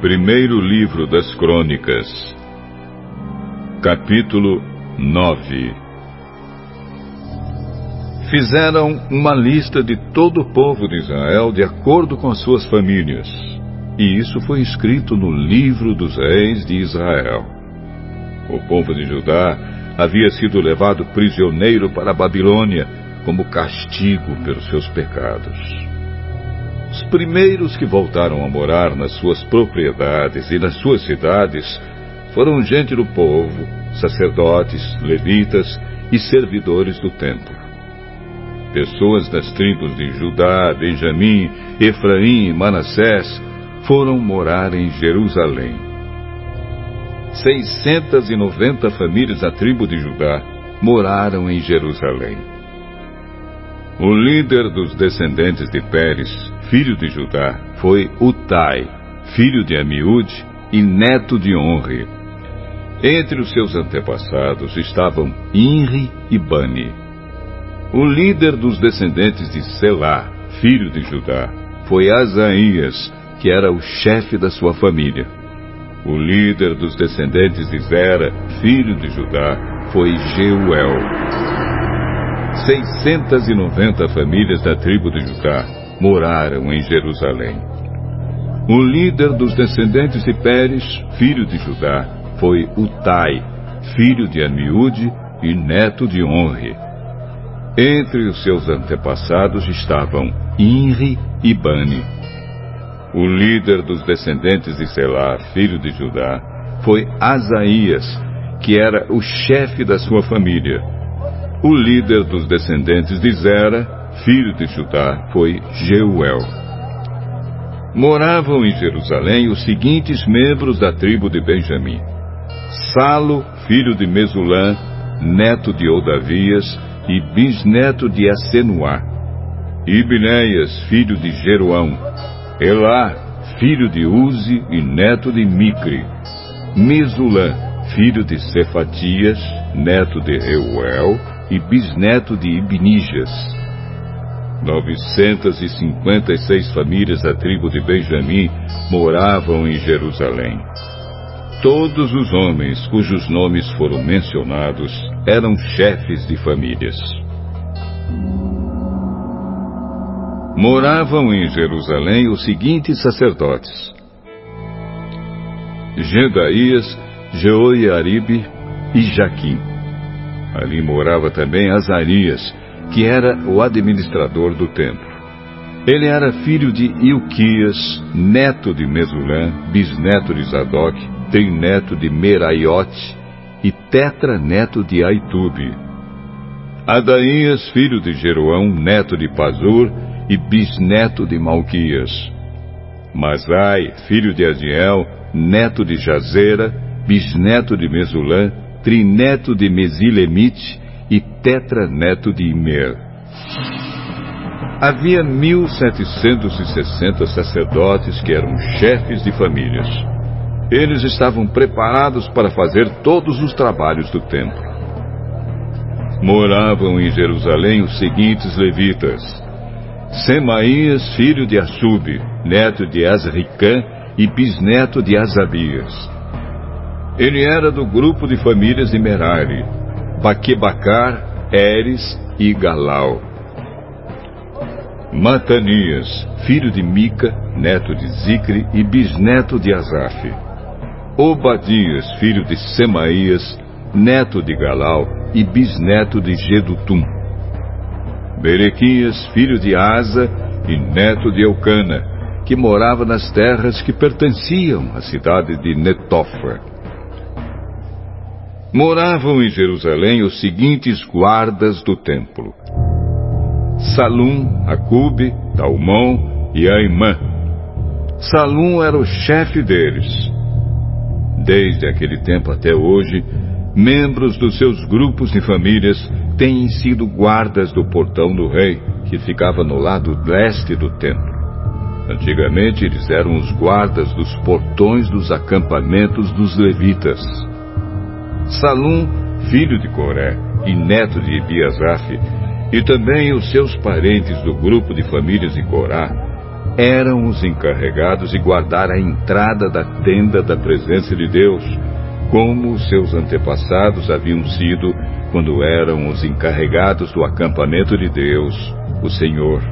Primeiro Livro das Crônicas, capítulo 9 Fizeram uma lista de todo o povo de Israel de acordo com as suas famílias, e isso foi escrito no livro dos reis de Israel. O povo de Judá havia sido levado prisioneiro para a Babilônia como castigo pelos seus pecados. Os primeiros que voltaram a morar nas suas propriedades e nas suas cidades foram gente do povo, sacerdotes, levitas e servidores do templo. Pessoas das tribos de Judá, Benjamim, Efraim e Manassés foram morar em Jerusalém. 690 famílias da tribo de Judá moraram em Jerusalém. O líder dos descendentes de Pérez, filho de Judá, foi Utai, filho de Amiúde e neto de Onre. Entre os seus antepassados estavam Inri e Bani. O líder dos descendentes de Selá, filho de Judá, foi Asaías, que era o chefe da sua família. O líder dos descendentes de Zera, filho de Judá, foi Jeuel. 690 famílias da tribo de Judá moraram em Jerusalém. O líder dos descendentes de Pérez, filho de Judá, foi Utai, filho de Amiúde e neto de Onre. Entre os seus antepassados estavam Inri e Bani. O líder dos descendentes de Selá, filho de Judá, foi Asaías, que era o chefe da sua família o líder dos descendentes de Zera, filho de Judá, foi Jeuel. Moravam em Jerusalém os seguintes membros da tribo de Benjamim: Salo, filho de Mesulã, neto de Odavias e bisneto de Asenuá. Ibneias, filho de Jeroão. Elá, filho de Uzi e neto de Micre. Mesulã, filho de Cefatias, neto de Reuel e bisneto de Ibnijas. 956 famílias da tribo de Benjamim moravam em Jerusalém. Todos os homens cujos nomes foram mencionados eram chefes de famílias. Moravam em Jerusalém os seguintes sacerdotes: Gedaías, Jeoiaribe e Jaquim. Ali morava também Azarias, que era o administrador do templo. Ele era filho de Ilquias, neto de Mesulã, bisneto de Zadok, trineto de Meraiote e tetraneto de Aitube. Adaías, filho de Jeroão, neto de Pazur e bisneto de Malquias. Masai, filho de Adiel, neto de Jazera, bisneto de Mesulã, trineto de Mesilemite e tetraneto de Imer. Havia 1760 sacerdotes que eram chefes de famílias. Eles estavam preparados para fazer todos os trabalhos do templo. Moravam em Jerusalém os seguintes levitas: Semaías, filho de Assub, neto de Azricã e bisneto de Asabias. Ele era do grupo de famílias de Merari, Baquebacar, Eres e Galau. Matanias, filho de Mica, neto de Zicre e bisneto de Asaf. Obadias, filho de Semaías, neto de Galau e bisneto de Gedutum. Berequias, filho de Asa e neto de Eucana, que morava nas terras que pertenciam à cidade de Netofa moravam em Jerusalém os seguintes guardas do templo: Salum, Acube, Talmão e Aimã. Salum era o chefe deles. Desde aquele tempo até hoje, membros dos seus grupos de famílias têm sido guardas do portão do rei, que ficava no lado leste do templo. Antigamente eles eram os guardas dos portões dos acampamentos dos levitas. Salum, filho de Coré e neto de Ebiasaf, e também os seus parentes do grupo de famílias de Corá, eram os encarregados de guardar a entrada da tenda da presença de Deus, como seus antepassados haviam sido quando eram os encarregados do acampamento de Deus, o Senhor.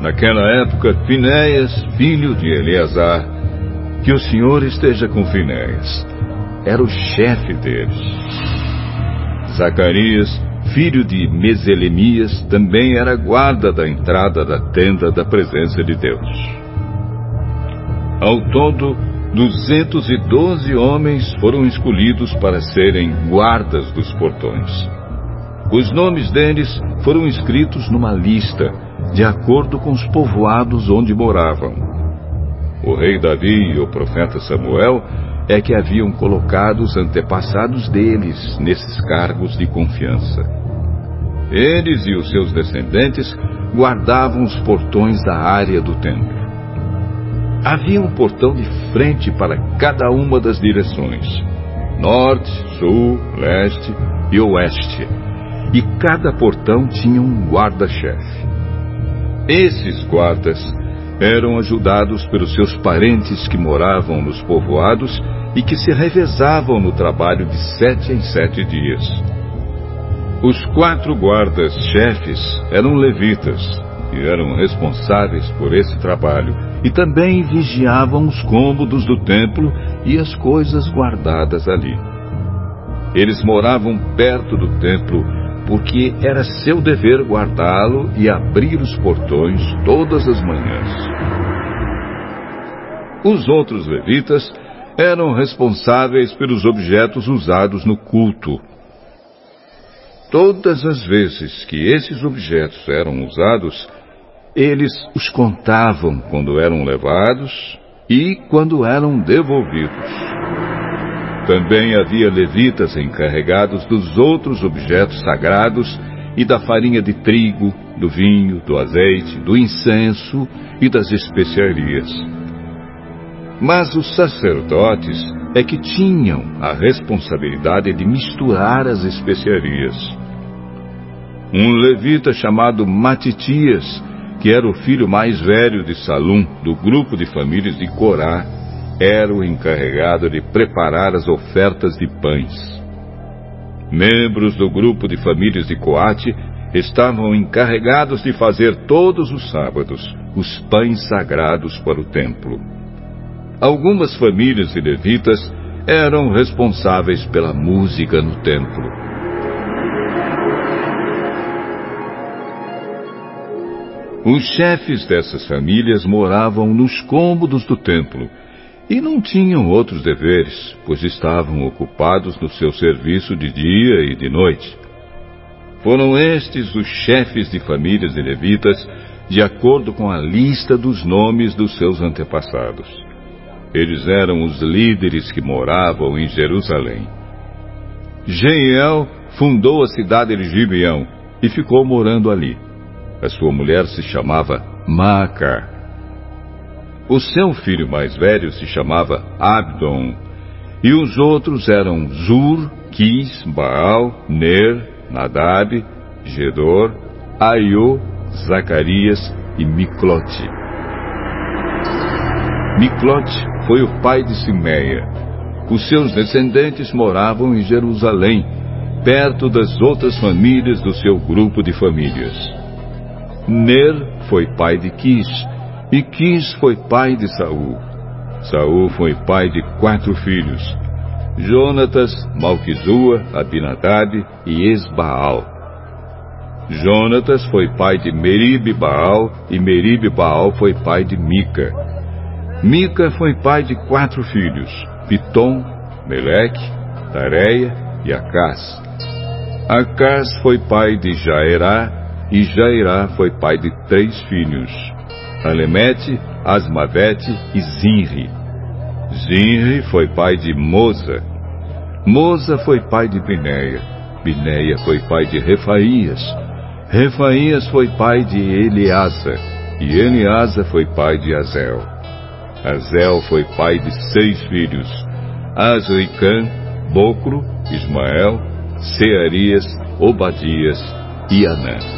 Naquela época, Finéias, filho de Eleazar, que o Senhor esteja com Finéias, era o chefe deles. Zacarias, filho de Meselemias, também era guarda da entrada da tenda da presença de Deus. Ao todo, 212 homens foram escolhidos para serem guardas dos portões. Os nomes deles foram escritos numa lista, de acordo com os povoados onde moravam. O rei Davi e o profeta Samuel é que haviam colocado os antepassados deles nesses cargos de confiança. Eles e os seus descendentes guardavam os portões da área do templo. Havia um portão de frente para cada uma das direções: norte, sul, leste e oeste. E cada portão tinha um guarda-chefe. Esses guardas eram ajudados pelos seus parentes que moravam nos povoados e que se revezavam no trabalho de sete em sete dias. Os quatro guardas-chefes eram levitas e eram responsáveis por esse trabalho e também vigiavam os cômodos do templo e as coisas guardadas ali. Eles moravam perto do templo porque era seu dever guardá-lo e abrir os portões todas as manhãs. Os outros levitas eram responsáveis pelos objetos usados no culto. Todas as vezes que esses objetos eram usados, eles os contavam quando eram levados e quando eram devolvidos. Também havia levitas encarregados dos outros objetos sagrados e da farinha de trigo, do vinho, do azeite, do incenso e das especiarias. Mas os sacerdotes é que tinham a responsabilidade de misturar as especiarias. Um levita chamado Matitias, que era o filho mais velho de Salum, do grupo de famílias de Corá, era o encarregado de preparar as ofertas de pães. Membros do grupo de famílias de Coate estavam encarregados de fazer todos os sábados os pães sagrados para o templo. Algumas famílias de levitas eram responsáveis pela música no templo. Os chefes dessas famílias moravam nos cômodos do templo e não tinham outros deveres, pois estavam ocupados no seu serviço de dia e de noite. Foram estes os chefes de famílias de levitas, de acordo com a lista dos nomes dos seus antepassados. Eles eram os líderes que moravam em Jerusalém. Jeiel fundou a cidade de Gibeão e ficou morando ali. A sua mulher se chamava Maaca. O seu filho mais velho se chamava Abdon, e os outros eram Zur, Quis, Baal, Ner, Nadab, Gedor, Aiô, Zacarias e Miclote. Miclote foi o pai de Simeia. Os seus descendentes moravam em Jerusalém, perto das outras famílias do seu grupo de famílias. Ner foi pai de Quis, e Quis foi pai de Saul. Saul foi pai de quatro filhos: Jonatas, Malquizua, Abinadab e Esbaal. Jonatas foi pai de Meribe Baal e Meribe Baal foi pai de Mica. Mica foi pai de quatro filhos: Pitom, Meleque, Tareia e Acás. Acás foi pai de Jaerá, e Jairá foi pai de três filhos: Alemete, Asmavete e Zinri. Zinri foi pai de Moza. Moza foi pai de Bineia. Bineia foi pai de Refaías. Refaías foi pai de Eleasa. E Eleasa foi pai de Azel. Azel foi pai de seis filhos: Azricã, Bocro, Ismael, Searias, Obadias e Anã.